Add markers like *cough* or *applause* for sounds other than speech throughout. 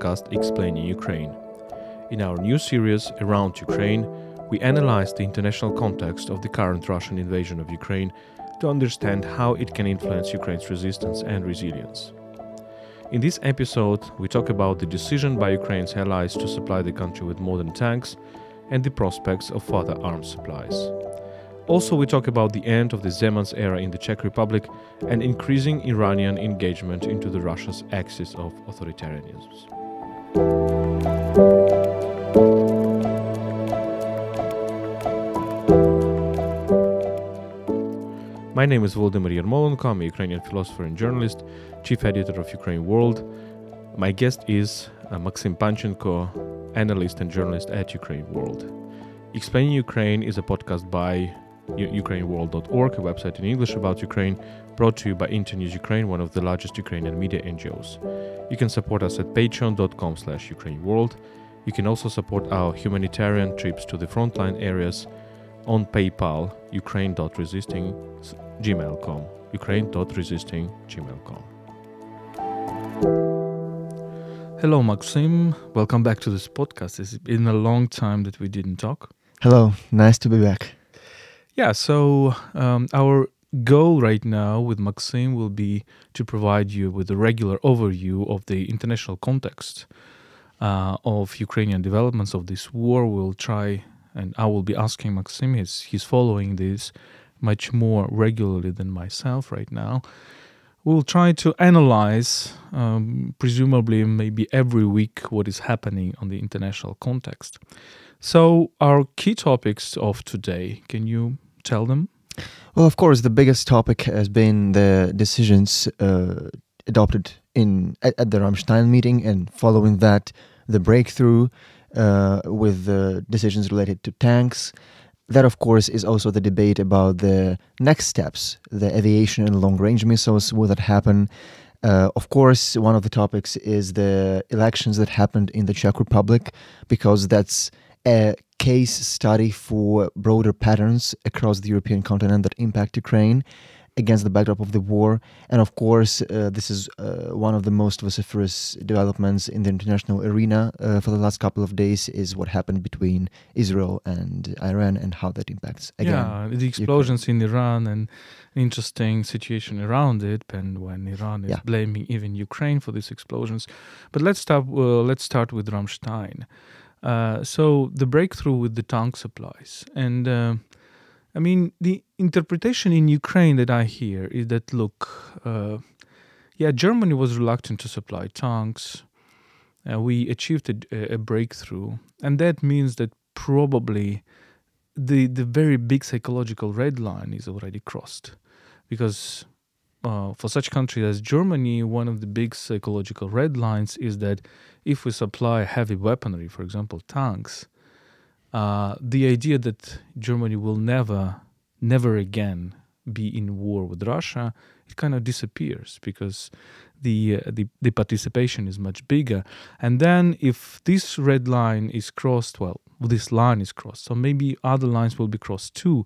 podcast Explaining Ukraine. In our new series Around Ukraine, we analyze the international context of the current Russian invasion of Ukraine to understand how it can influence Ukraine's resistance and resilience. In this episode, we talk about the decision by Ukraine's allies to supply the country with modern tanks and the prospects of further arms supplies. Also, we talk about the end of the Zemans era in the Czech Republic and increasing Iranian engagement into the Russia's axis of authoritarianism. My name is Volodymyr Yermolenko. I'm a Ukrainian philosopher and journalist, chief editor of Ukraine World. My guest is uh, Maxim Panchenko, analyst and journalist at Ukraine World. Explaining Ukraine is a podcast by ukraineworld.org, a website in English about Ukraine, brought to you by Internews Ukraine, one of the largest Ukrainian media NGOs. You can support us at patreon.com slash ukraineworld. You can also support our humanitarian trips to the frontline areas on PayPal, ukraine.resisting gmail.com, ukraine.resisting gmail.com. Hello, Maxim. Welcome back to this podcast. It's been a long time that we didn't talk. Hello, nice to be back. Yeah, so um, our goal right now with Maxim will be to provide you with a regular overview of the international context uh, of Ukrainian developments of this war. We'll try, and I will be asking Maxim, he's, he's following this much more regularly than myself right now. We'll try to analyze, um, presumably maybe every week, what is happening on the international context. So, our key topics of today, can you tell them? Well, of course, the biggest topic has been the decisions uh, adopted in at, at, the Ramstein meeting, and following that, the breakthrough uh, with the decisions related to tanks. That, of course, is also the debate about the next steps, the aviation and long-range missiles. Will that happen? Uh, of course, one of the topics is the elections that happened in the Czech Republic, because that's a case study for broader patterns across the European continent that impact Ukraine against the backdrop of the war. And of course, uh, this is uh, one of the most vociferous developments in the international arena uh, for the last couple of days is what happened between Israel and Iran and how that impacts again. Yeah, the explosions Ukraine. in Iran and interesting situation around it, and when Iran is yeah. blaming even Ukraine for these explosions. But let's start. Uh, let's start with Ramstein. Uh, so the breakthrough with the tank supplies, and uh, I mean the interpretation in Ukraine that I hear is that look, uh, yeah, Germany was reluctant to supply tanks. Uh, we achieved a, a, breakthrough, and that means that probably the the very big psychological red line is already crossed, because uh, for such countries as Germany, one of the big psychological red lines is that if we supply heavy weaponry, for example, tanks, uh, the idea that Germany will never, never again be in war with Russia, it kind of disappears because the, uh, the the participation is much bigger. And then if this red line is crossed, well, this line is crossed, so maybe other lines will be crossed too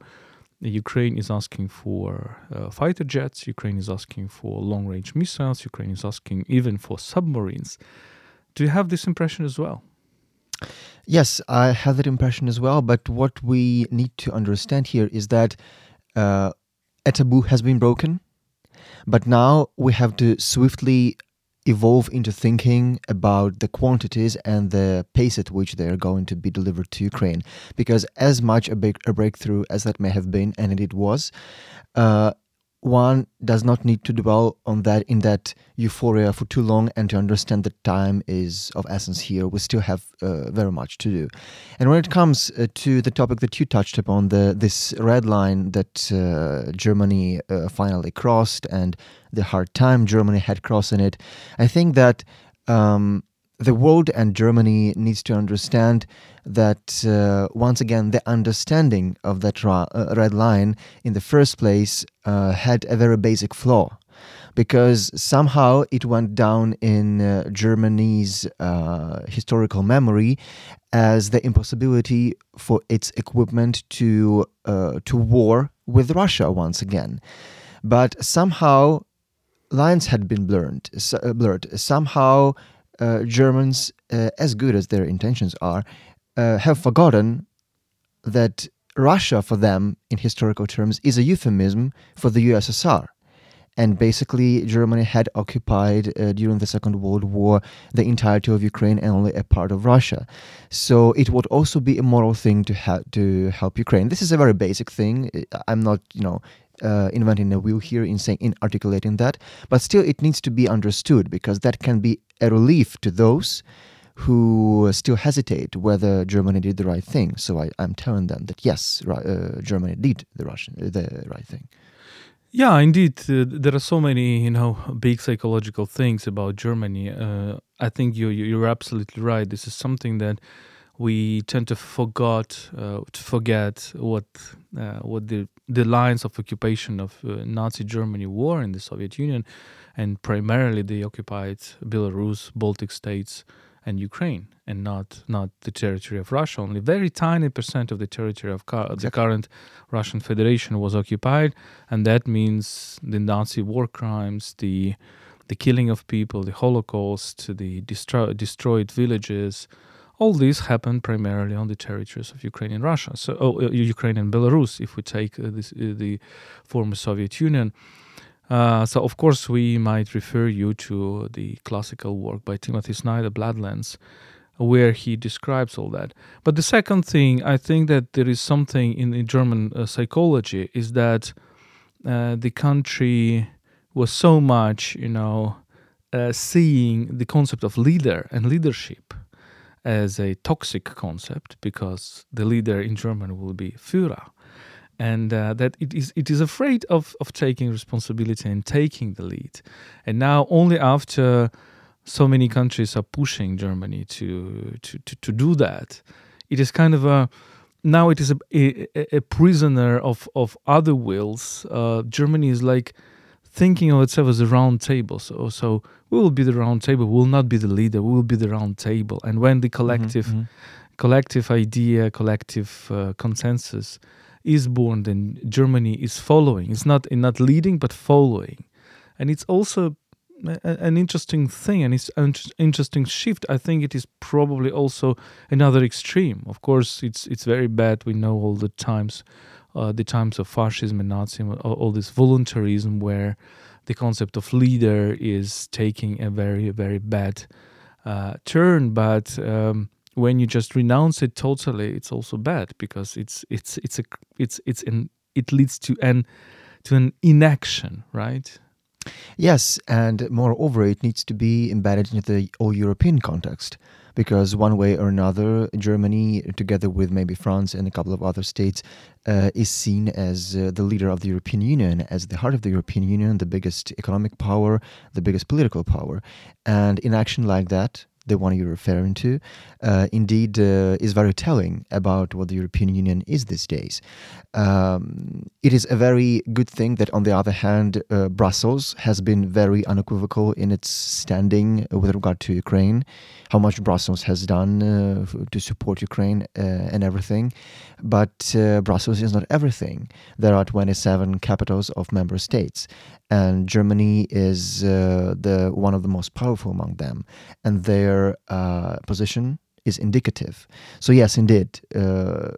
Ukraine is asking for uh, fighter jets, Ukraine is asking for long range missiles, Ukraine is asking even for submarines. Do you have this impression as well? Yes, I have that impression as well. But what we need to understand here is that uh, a taboo has been broken, but now we have to swiftly evolve into thinking about the quantities and the pace at which they are going to be delivered to Ukraine. Because as much a, big, a breakthrough as that may have been, and it was, uh, one does not need to dwell on that in that euphoria for too long and to understand that time is of essence here. We still have uh, very much to do. And when it comes uh, to the topic that you touched upon, the this red line that uh, Germany uh, finally crossed and the hard time Germany had crossing it, I think that um, the world and Germany needs to understand that uh, once again the understanding of that ra- uh, red line in the first place uh, had a very basic flaw because somehow it went down in uh, Germany's uh, historical memory as the impossibility for its equipment to uh, to war with Russia once again but somehow lines had been blurred, blurred. somehow Germans, uh, as good as their intentions are, uh, have forgotten that Russia, for them, in historical terms, is a euphemism for the USSR. And basically, Germany had occupied uh, during the Second World War the entirety of Ukraine and only a part of Russia. So it would also be a moral thing to ha- to help Ukraine. This is a very basic thing. I'm not, you know, uh, inventing a wheel here in saying in articulating that, but still it needs to be understood because that can be a relief to those who still hesitate whether Germany did the right thing. So I, am telling them that yes, uh, Germany did the Russian the right thing. Yeah, indeed. Uh, there are so many, you know, big psychological things about Germany. Uh, I think you, you're absolutely right. This is something that we tend to forgot uh, to forget what uh, what the the lines of occupation of uh, Nazi Germany war in the Soviet Union, and primarily they occupied Belarus, Baltic states, and Ukraine, and not not the territory of Russia. Only very tiny percent of the territory of exactly. the current Russian Federation was occupied, and that means the Nazi war crimes, the the killing of people, the Holocaust, the destro- destroyed villages. All this happened primarily on the territories of Ukraine and Russia. So, oh, uh, Ukraine and Belarus, if we take uh, this, uh, the former Soviet Union. Uh, so, of course, we might refer you to the classical work by Timothy Snyder, Bloodlands, where he describes all that. But the second thing, I think that there is something in, the German uh, psychology is that uh, the country was so much, you know, seeing the concept of leader and leadership as a toxic concept because the leader in German will be Führer and uh, that it is it is afraid of of taking responsibility and taking the lead. And now only after so many countries are pushing Germany to to to, to do that, it is kind of a now it is a, a, a prisoner of of other wills. Uh, Germany is like thinking of itself as a round table. So so we will be the round table. We will not be the leader. We will be the round table. And when the collective mm-hmm. collective idea, collective uh, consensus is born, then Germany is following. It's not not leading, but following, and it's also an interesting thing and it's an interesting shift. I think it is probably also another extreme. Of course, it's it's very bad. We know all the times, uh, the times of fascism and Nazism, all, this voluntarism where the concept of leader is taking a very very bad uh, turn. But um, when you just renounce it totally, it's also bad because it's it's it's a it's it's an it leads to an to an inaction, right? Yes, and moreover, it needs to be embedded into the all European context because one way or another, Germany, together with maybe France and a couple of other states, uh, is seen as uh, the leader of the European Union, as the heart of the European Union, the biggest economic power, the biggest political power. And in action like that, the one you're referring to, uh, indeed uh, is very telling about what the European Union is these days. Um, it is a very good thing that, on the other hand, uh, Brussels has been very unequivocal in its standing with regard to Ukraine, how much Brussels has done uh, to support Ukraine uh, and everything. But uh, Brussels is not everything. There are 27 capitals of member states, and Germany is the one of the most powerful among them, and their position is indicative. So yes, indeed, uh,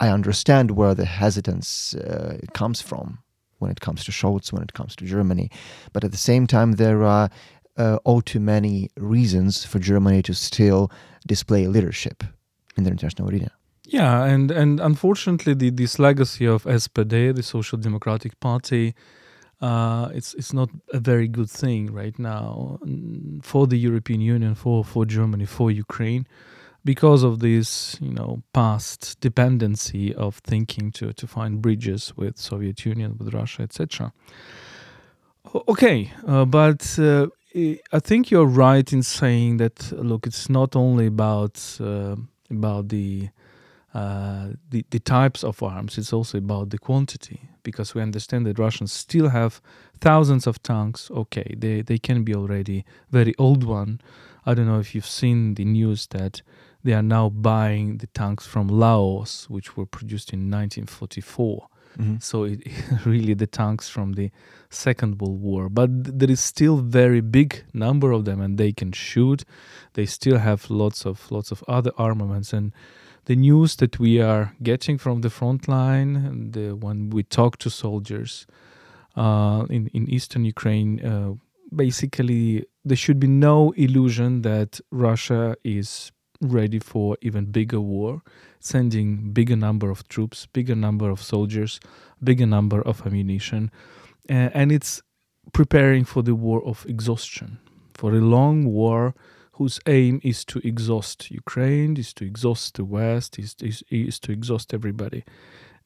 I understand where the hesitance uh, comes from when it comes to Scholz, when it comes to Germany, but at the same time, there are uh, all too many reasons for Germany to still display leadership in the international arena. Yeah, and and unfortunately, the, this legacy of SPD, the Social Democratic Party, uh, it's it's not a very good thing right now for the European Union, for for Germany, for Ukraine because of this, you know, past dependency of thinking to, to find bridges with Soviet Union, with Russia, etc. Okay, uh, but uh, I think you're right in saying that. Look, it's not only about uh, about the, uh, the the types of arms; it's also about the quantity. Because we understand that Russians still have thousands of tanks. Okay, they they can be already very old one. I don't know if you've seen the news that they are now buying the tanks from Laos, which were produced in 1944. Mm-hmm. So it, *laughs* really the tanks from the Second World War, but there is still very big number of them, and they can shoot. They still have lots of lots of other armaments, and the news that we are getting from the front line, the, when we talk to soldiers uh, in in eastern Ukraine, uh, basically there should be no illusion that Russia is ready for even bigger war, sending bigger number of troops, bigger number of soldiers, bigger number of ammunition, uh, and it's preparing for the war of exhaustion, for a long war whose aim is to exhaust Ukraine, is to exhaust the West, is, is, is to exhaust everybody.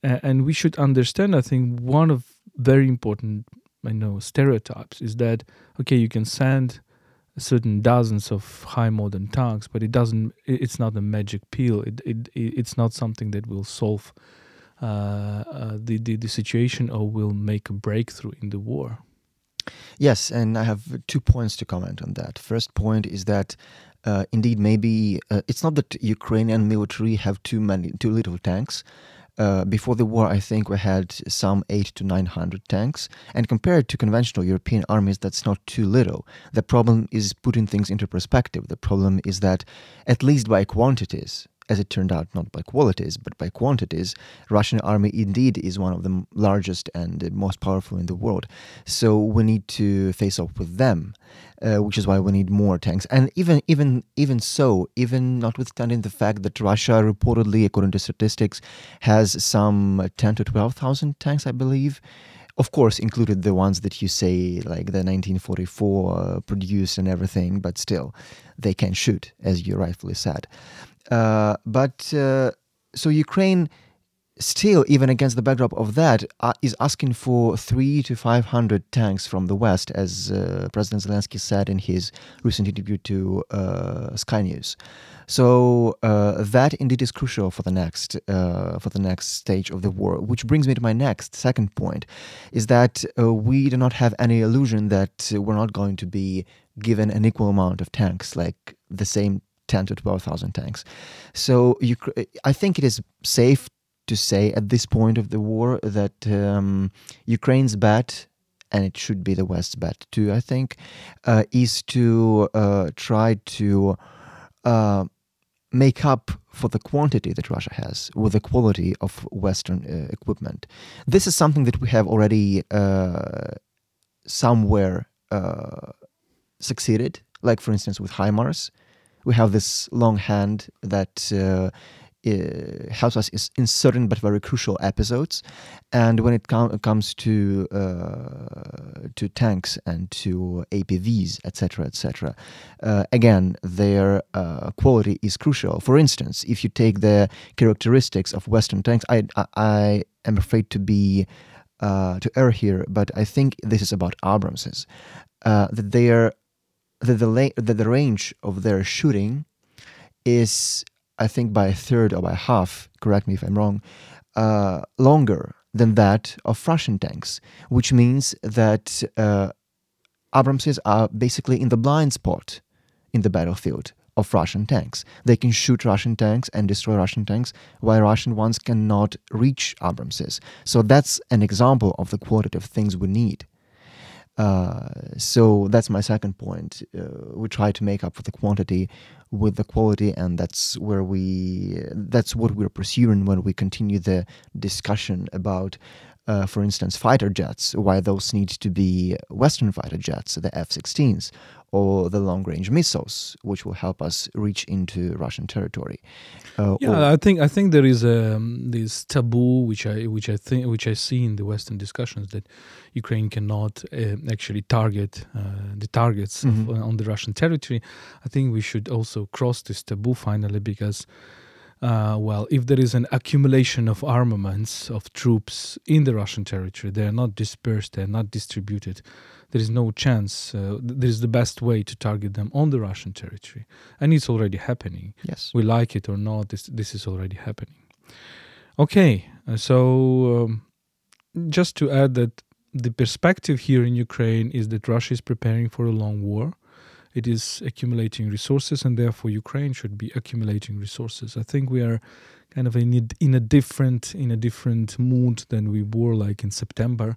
Uh, and we should understand, I think, one of very important, I know, stereotypes is that okay, you can send certain dozens of high modern tanks, but it doesn't. It's not a magic pill. It, it, it's not something that will solve uh, uh, the, the the situation or will make a breakthrough in the war. Yes, and I have two points to comment on that. First point is that uh, indeed maybe uh, it's not that Ukrainian military have too many too little tanks. Uh, before the war, I think we had some eight to nine hundred tanks, and compared to conventional European armies, that's not too little. The problem is putting things into perspective. The problem is that, at least by quantities, as it turned out, not by qualities but by quantities, Russian army indeed is one of the largest and most powerful in the world. So we need to face off with them, uh, which is why we need more tanks. And even even even so, even notwithstanding the fact that Russia reportedly, according to statistics, has some ten to twelve thousand tanks, I believe of course included the ones that you say like the 1944 uh, produced and everything but still they can shoot as you rightfully said but uh, so Ukraine still, even against the backdrop of that, uh, is asking for three to five hundred tanks from the West, as uh, President Zelensky said in his recent interview to uh, Sky News. So uh, that indeed is crucial for the next for the next stage of the war. Which brings me to my next second point, is that we do not have any illusion that we're not going to be given an equal amount of tanks, like the same 10 to 12,000 tanks. So you, I think it is safe to say at this point of the war that um, Ukraine's bet, and it should be the West's bet too, I think, uh, is to uh, try to uh, make up for the quantity that Russia has with the quality of Western uh, equipment. This is something that we have already uh, somewhere uh, succeeded, like for instance with HIMARS we have this long hand that uh, helps us in certain but very crucial episodes. And when it com- comes to uh, to tanks and to APVs, etc., etc., uh, again, their uh, quality is crucial. For instance, if you take the characteristics of Western tanks, I I, I am afraid to be uh, to err here, but I think this is about Abramses. Uh, that they are that the, la- that the range of their shooting is, I think, by a third or by half, correct me if I'm wrong, uh, longer than that of Russian tanks, which means that uh, Abramses are basically in the blind spot in the battlefield of Russian tanks. They can shoot Russian tanks and destroy Russian tanks, while Russian ones cannot reach Abramses. So that's an example of the qualitative things we need. Uh, so that's my second point. Uh, we try to make up for the quantity with the quality, and that's where we that's what we're pursuing when we continue the discussion about uh, for instance, fighter jets, why those need to be Western fighter jets, the F 16s, or the long range missiles, which will help us reach into Russian territory. Uh, yeah, I think I think there is um, this taboo, which I which I think which I see in the Western discussions that Ukraine cannot uh, actually target uh, the targets mm-hmm. of, on the Russian territory. I think we should also cross this taboo finally because uh, well, if there is an accumulation of armaments of troops in the Russian territory, they are not dispersed, they are not distributed. There is no chance. Uh, there is the best way to target them on the Russian territory, and it's already happening. Yes, we like it or not. This this is already happening. Okay, uh, so um, just to add that the perspective here in Ukraine is that Russia is preparing for a long war it is accumulating resources, and therefore Ukraine should be accumulating resources. I think we are kind of in a, in a different in a different mood than we were like in September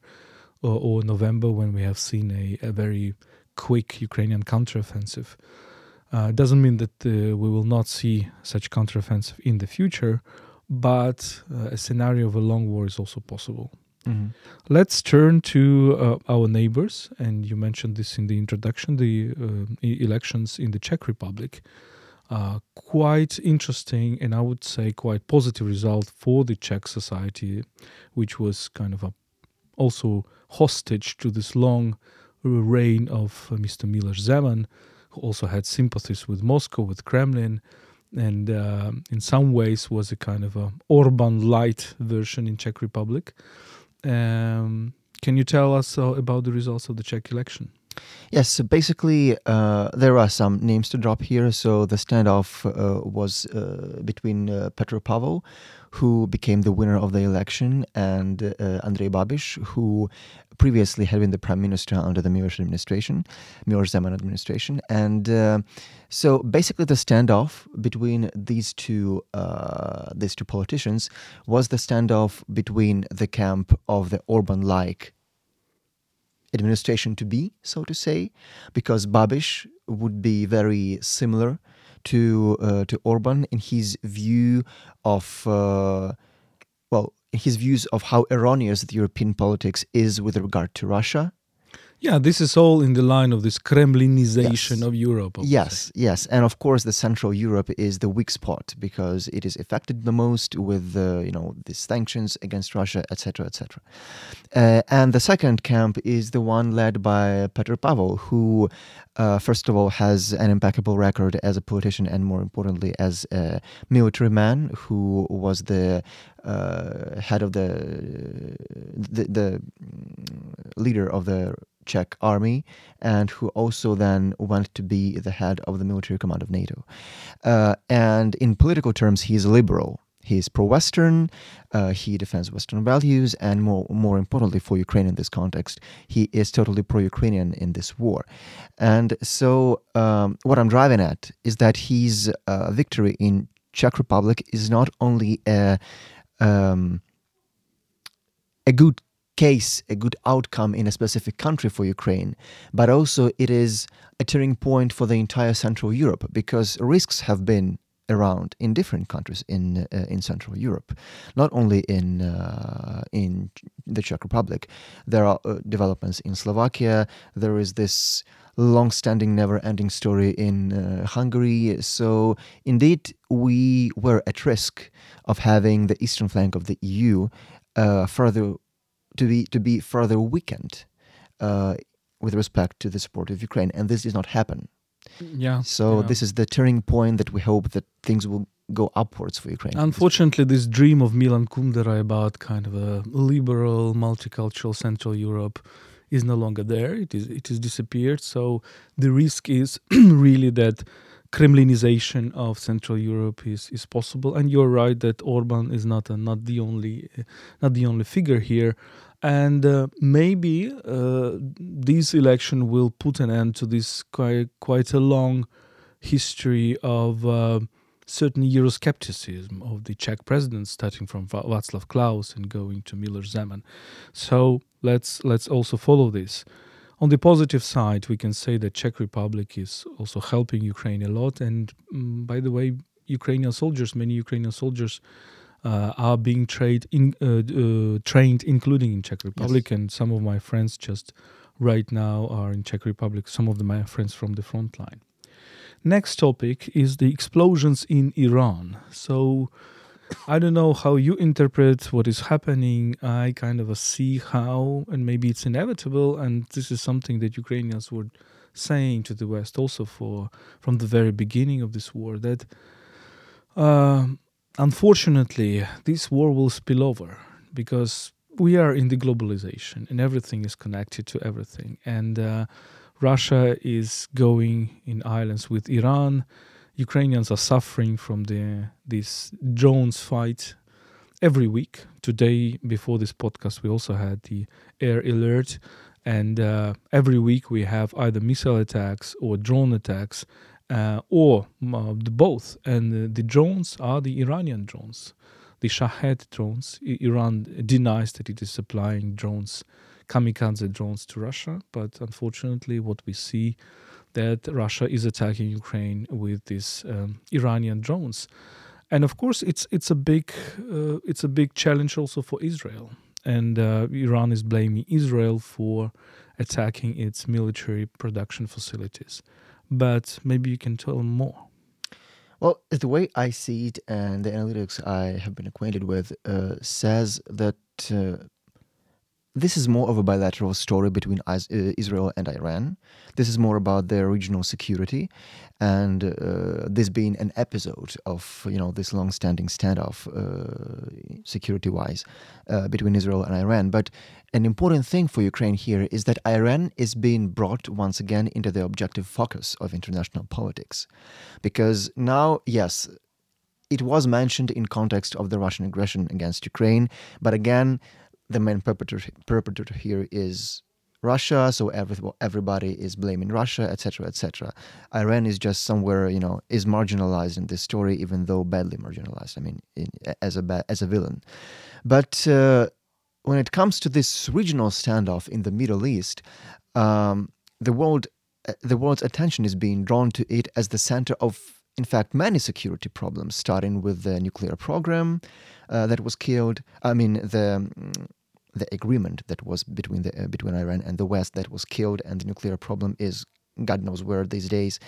or, or November when we have seen a, a very quick Ukrainian counteroffensive. Uh, doesn't mean that uh, we will not see such counteroffensive in the future, but uh, a scenario of a long war is also possible. Mm-hmm. Let's turn to uh, our neighbors, and you mentioned this in the introduction the uh, elections in the Czech Republic. Uh, quite interesting, and I would say quite positive result for the Czech society, which was kind of a, also hostage to this long reign of uh, Mr. Miloš Zeman, who also had sympathies with Moscow, with Kremlin, and uh, in some ways was a kind of a Orban light version in Czech Republic. Um, can you tell us uh, about the results of the Czech election? Yes, so basically, uh, there are some names to drop here. So the standoff uh, was uh, between uh, Petr Pavel, who became the winner of the election, and uh, Andrej Babiš, who previously had been the prime minister under the Miloš administration, Miloš Zeman administration. And uh, so basically, the standoff between these two uh, these two politicians was the standoff between the camp of the Orban-like administration to be, so to say, because Babiš would be very similar to uh, to Orban in his view of uh, well, his views of how erroneous the European politics is with regard to Russia yeah, this is all in the line of this Kremlinization yes. of Europe. Yes, yes, and of course, the Central Europe is the weak spot because it is affected the most with the you know the sanctions against Russia, etc., etc. Uh, and the second camp is the one led by Petr Pavel, who uh, first of all has an impeccable record as a politician and more importantly as a military man who was the uh, head of the, the the leader of the Czech army, and who also then went to be the head of the military command of NATO. Uh, and in political terms, he is liberal. He is pro-Western. Uh, he defends Western values, and more, more importantly for Ukraine in this context, he is totally pro-Ukrainian in this war. And so, um, what I'm driving at is that his uh, victory in Czech Republic is not only a um, a good case a good outcome in a specific country for Ukraine, but also it is a turning point for the entire Central Europe because risks have been around in different countries in uh, in Central Europe, not only in uh, in the Czech Republic. There are uh, developments in Slovakia. There is this long-standing, never-ending story in uh, Hungary. So indeed, we were at risk of having the eastern flank of the EU uh, further to be to be further weakened uh, with respect to the support of Ukraine, and this did not happen. Yeah. So yeah. this is the turning point that we hope that things will go upwards for Ukraine. Unfortunately, this dream of Milan Kundera about kind of a liberal, multicultural Central Europe is no longer there. It is it has disappeared. So the risk is *clears throat* really that Kremlinization of Central Europe is, is possible. And you're right that Orban is not a, not the only not the only figure here and uh, maybe uh, this election will put an end to this quite quite a long history of uh, certain Euroscepticism of the Czech president, starting from Václav Klaus and going to Miloš Zeman. So let's let's also follow this. On the positive side, we can say that Czech Republic is also helping Ukraine a lot. And um, by the way, Ukrainian soldiers, many Ukrainian soldiers uh, are being trained, in, uh, uh, trained, including in Czech Republic, yes. and some of my friends just right now are in Czech Republic. Some of the, my friends from the front line. Next topic is the explosions in Iran. So I don't know how you interpret what is happening. I kind of see how, and maybe it's inevitable, and this is something that Ukrainians were saying to the West also for from the very beginning of this war that. Uh, unfortunately, this war will spill over because we are in the globalization and everything is connected to everything. And uh, Russia is going in islands with Iran. Ukrainians are suffering from the this drones fight every week. Today, before this podcast, we also had the air alert, And uh, every week we have either missile attacks or drone attacks, uh, or uh, both. And the drones are the Iranian drones, the Shahed drones. I- Iran denies that it is supplying drones, kamikaze drones, to Russia. But unfortunately, what we see that Russia is attacking Ukraine with these um, Iranian drones, and of course it's it's a big uh, it's a big challenge also for Israel and uh, Iran is blaming Israel for attacking its military production facilities. But maybe you can tell more. Well, the way I see it and the analytics I have been acquainted with uh, says that uh, this is more of a bilateral story between uh, Israel and Iran. This is more about their regional security, and uh, this being an episode of you know this long-standing standoff, uh, security-wise, uh, between Israel and Iran. But an important thing for Ukraine here is that Iran is being brought once again into the objective focus of international politics, because now, yes, it was mentioned in context of the Russian aggression against Ukraine, but again the main perpetrator, perpetrator here is Russia, so every, everybody is blaming Russia, etc., etc. Iran is just somewhere, you know, is marginalized in this story, even though badly marginalized. I mean, in, as a as a villain. But uh, when it comes to this regional standoff in the Middle East, um, the world, uh, the world's attention is being drawn to it as the center of, in fact, many security problems, starting with the nuclear program uh, that was killed. I mean, the mm, the agreement that was between the uh, between Iran and the West that was killed, and the nuclear problem is God knows where these days,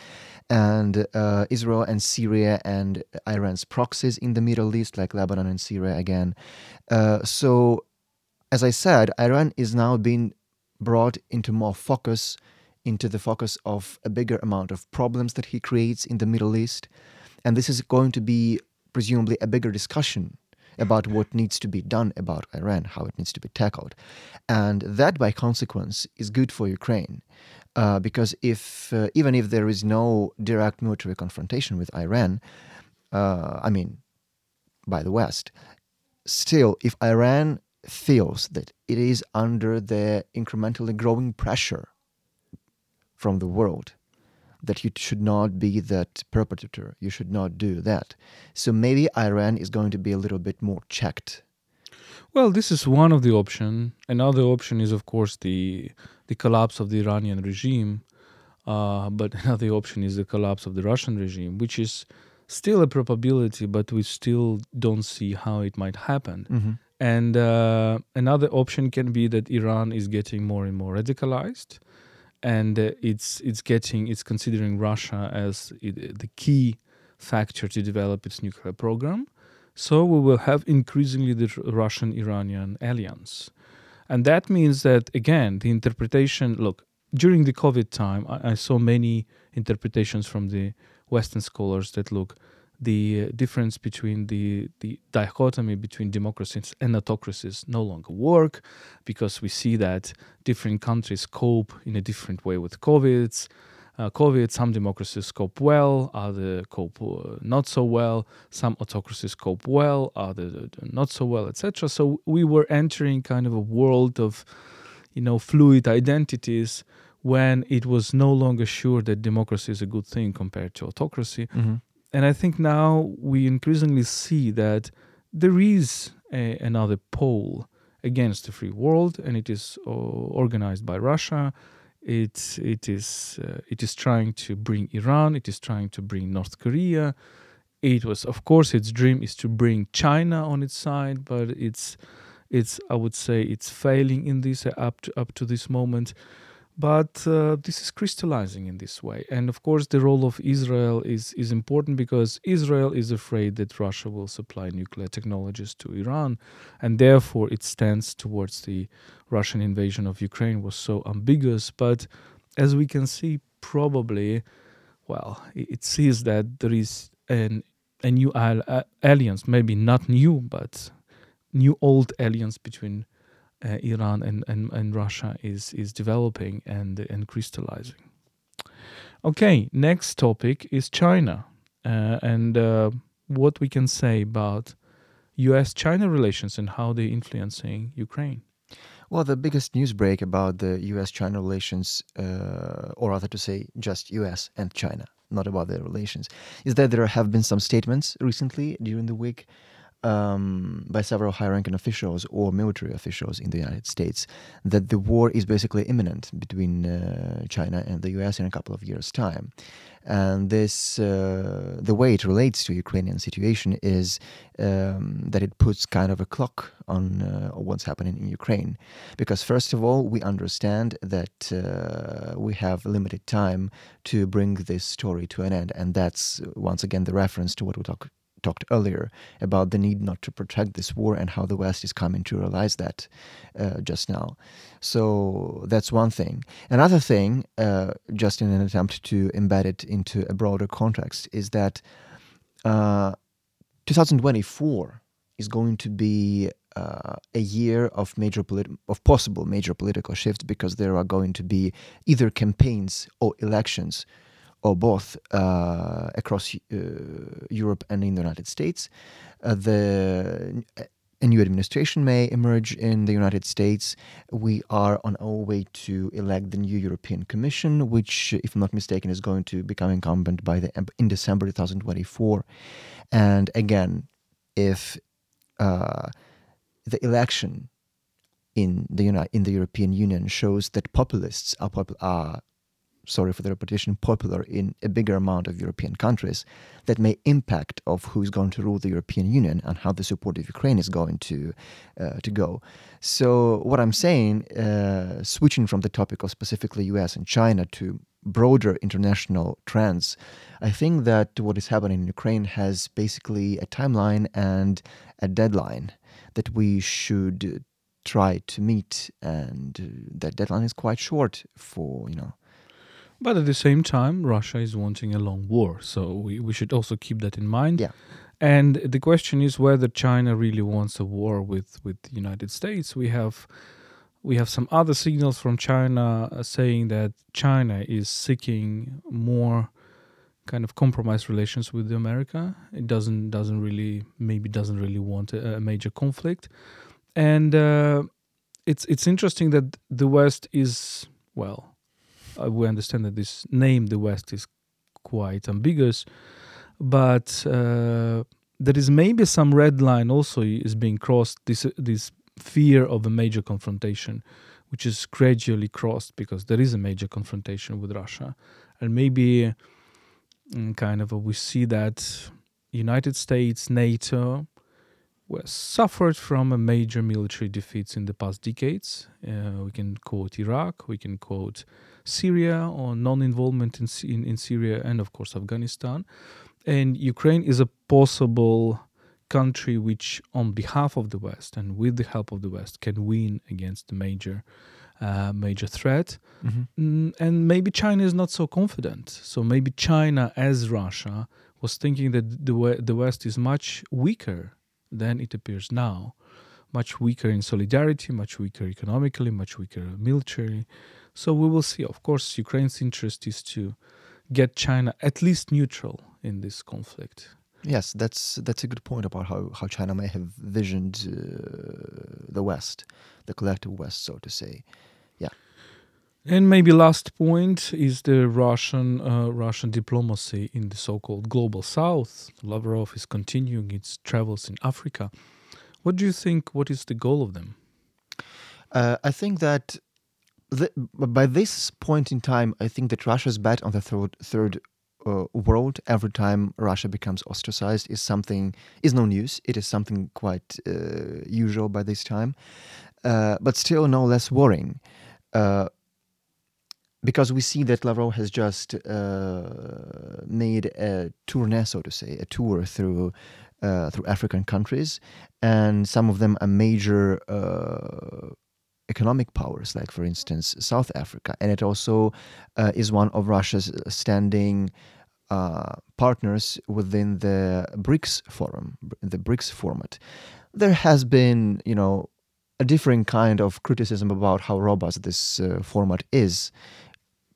and uh, Israel and Syria and Iran's proxies in the Middle East, like Lebanon and Syria again. Uh, so, as I said, Iran is now being brought into more focus, into the focus of a bigger amount of problems that he creates in the Middle East, and this is going to be presumably a bigger discussion about what needs to be done about Iran, how it needs to be tackled. And that, by consequence, is good for Ukraine. Uh, because if uh, even if there is no direct military confrontation with Iran, uh, I mean, by the West, still, if Iran feels that it is under the incrementally growing pressure from the world that you should not be that perpetrator. You should not do that. So maybe Iran is going to be a little bit more checked. Well, this is one of the option. Another option is, of course, the the collapse of the Iranian regime. Uh, but *laughs* another option is the collapse of the Russian regime, which is still a probability, but we still don't see how it might happen. Mm-hmm. And uh, another option can be that Iran is getting more and more radicalized and uh, it's it's getting it's considering Russia as it, the key factor to develop its nuclear program. So we will have increasingly the Russian-Iranian alliance, and that means that again the interpretation. Look, during the COVID time, I, I saw many interpretations from the Western scholars that look the difference between the, the dichotomy between democracies and autocracies no longer work because we see that different countries cope in a different way with COVID. Uh, COVID, some democracies cope well, other cope uh, not so well. Some autocracies cope well, other not so well, etc. So we were entering kind of a world of, you know, fluid identities when it was no longer sure that democracy is a good thing compared to autocracy. Mm-hmm and I think now we increasingly see that there is a, another pole against the free world, and it is uh, organized by Russia. It it is uh, it is trying to bring Iran. It is trying to bring North Korea. It was, of course, its dream is to bring China on its side, but it's it's I would say it's failing in this uh, up to up to this moment. But uh, this is crystallizing in this way. And of course, the role of Israel is, is important because Israel is afraid that Russia will supply nuclear technologies to Iran. And therefore, its stance towards the Russian invasion of Ukraine was so ambiguous. But as we can see, probably, well, it sees that there is an, a new alliance, maybe not new, but new old alliance between uh, Iran and, and, and Russia is, is developing and, and crystallizing. Okay, next topic is China uh, and uh, what we can say about US China relations and how they're influencing Ukraine. Well, the biggest news break about the U.S. China relations, uh, or rather to say, just U.S. and China, not about their relations, is that there have been some statements recently during the week um, by several high ranking officials or military officials in the United States that the war is basically imminent between uh, China and the US in a couple of years' time. And this, uh, the way it relates to the Ukrainian situation is um, that it puts kind of a clock on uh, what's happening in Ukraine. Because first of all, we understand that uh, we have limited time to bring this story to an end, and that's once again the reference to what we talk, talked earlier about the need not to protect this war and how the West is coming to realize that uh, just now. So that's one thing. Another thing, uh, just in an attempt to embed it into a broader context, is that uh, 2024 is going to be uh, a year of major polit- of possible major political shifts because there are going to be either campaigns or elections or both uh, across uh, Europe and in the United States. Uh, the a new administration may emerge in the United States. We are on our way to elect the new European Commission, which, if I'm not mistaken, is going to become incumbent by the in December 2024. And again, if uh, the election in the in the European Union shows that populists are, are sorry for the repetition, popular in a bigger amount of European countries that may impact of who's going to rule the European Union and how the support of Ukraine is going to uh, to go. So what I'm saying, uh, switching from the topic of specifically U.S. and China to broader international trends, I think that what is happening in Ukraine has basically a timeline and a deadline that we should try to meet, and that deadline is quite short for you know but at the same time, Russia is wanting a long war, so we, we should also keep that in mind. Yeah. And the question is whether China really wants a war with, with the United States. We have we have some other signals from China uh, saying that China is seeking more kind of compromise relations with America. It doesn't doesn't really maybe doesn't really want a, a major conflict, and uh, it's it's interesting that the West is well we understand that this name, the West, is quite ambiguous, but uh, there is maybe some red line also is being crossed. This this fear of a major confrontation, which is gradually crossed because there is a major confrontation with Russia, and maybe mm, kind of we see that United States, NATO, were suffered from a major military defeats in the past decades. Uh, we can quote Iraq, we can quote Syria or non-involvement in, in, in Syria and of course Afghanistan. And Ukraine is a possible country which, on behalf of the West and with the help of the West, can win against the major, uh, major threat. Mm-hmm. Mm, and maybe China is not so confident. So maybe China, as Russia, was thinking that the the West is much weaker than it appears now, much weaker in solidarity, much weaker economically, much weaker militarily. So we will see. Of course, Ukraine's interest is to get China at least neutral in this conflict. Yes, that's that's a good point about how, how China may have visioned uh, the West, the collective West, so to say. And maybe last point is the Russian uh, Russian diplomacy in the so-called global South. Lavrov is continuing its travels in Africa. What do you think? What is the goal of them? Uh, I think that the, by this point in time, I think that Russia's bet on the third third uh, world every time Russia becomes ostracized is something is no news. It is something quite uh, usual by this time, uh, but still no less worrying. Uh, because we see that Lavrov has just uh, made a tournée, so to say, a tour through uh, through African countries, and some of them are major economic powers, like for instance South Africa, and it also uh, is one of Russia's standing uh, partners within the BRICS forum, the BRICS format. There has been, you know, a differing kind of criticism about how robust this uh, format is.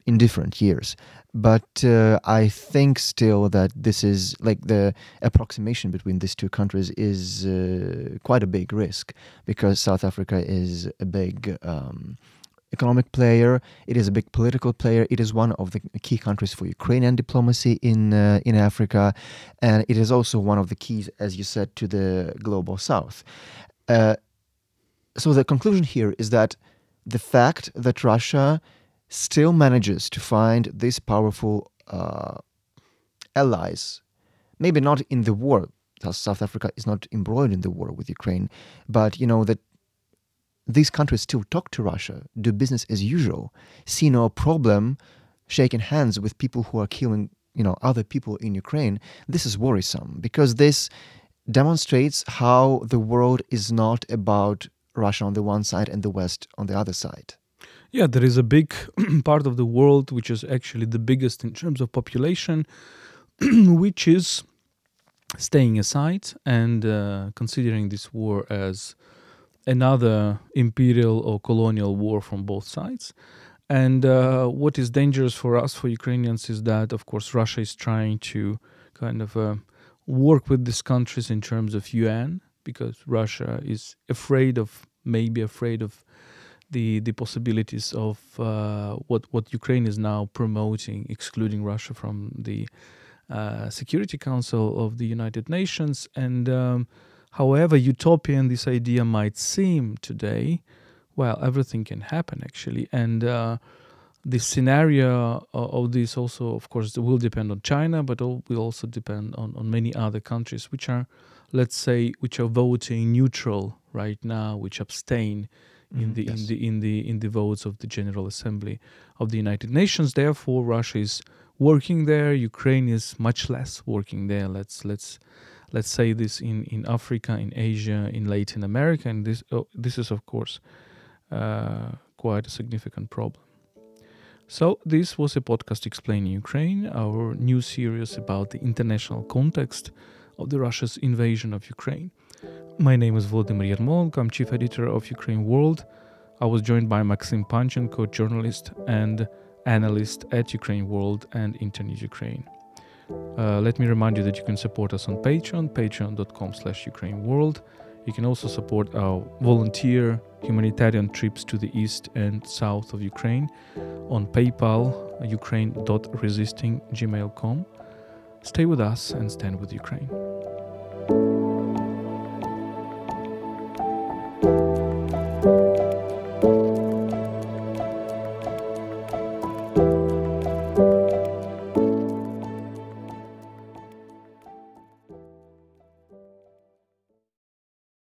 In different years. But uh, I think still that this is like the approximation between these two countries is uh, quite a big risk because South Africa is a big. Um, economic player. It is a big political player. It is one of the key countries for Ukrainian diplomacy in uh, in Africa, and it is also one of the keys, as you said, to the global South. Uh, so the conclusion here is that the fact that Russia still manages to find these powerful uh, allies, maybe not in the war. South Africa is not embroiled in the war with Ukraine, but you know that these countries still talk to Russia, do business as usual, see no problem shaking hands with people who are killing, you know, other people in Ukraine. This is worrisome because this demonstrates how the world is not about Russia on the one side and the West on the other side. Yeah, there is a big *clears throat* part of the world which is actually the biggest in terms of population, *clears throat* which is staying aside and uh, considering this war as another imperial or colonial war from both sides. And uh, what is dangerous for us, for Ukrainians, is that, of course, Russia is trying to kind of uh, work with these countries in terms of UN because Russia is afraid of, maybe afraid of the the possibilities of uh, what what Ukraine is now promoting, excluding Russia from the uh, Security Council of the United Nations. And um, however utopian this idea might seem today, well, everything can happen actually, and uh, the scenario of this also, of course, will depend on China, but will also depend on, on many other countries which are, let's say, which are voting neutral right now, which abstain in mm, the yes. in the in the in the votes of the General Assembly of the United Nations. Therefore, Russia is working there. Ukraine is much less working there. Let's let's let's say this in in Africa, in Asia, in Latin America, and this oh, this is of course uh, quite a significant problem. So this was a podcast explaining Ukraine, our new series about the international context of the Russia's invasion of Ukraine. My name is Volodymyr Yermolenko. I'm chief editor of Ukraine World. I was joined by Maxim Panchenko, journalist and analyst at Ukraine World and Internews Ukraine. Uh, let me remind you that you can support us on Patreon, patreon.com slash Ukraine World. You can also support our volunteer humanitarian trips to the east and south of Ukraine on PayPal, ukraine.resisting.gmail.com. Stay with us and stand with Ukraine.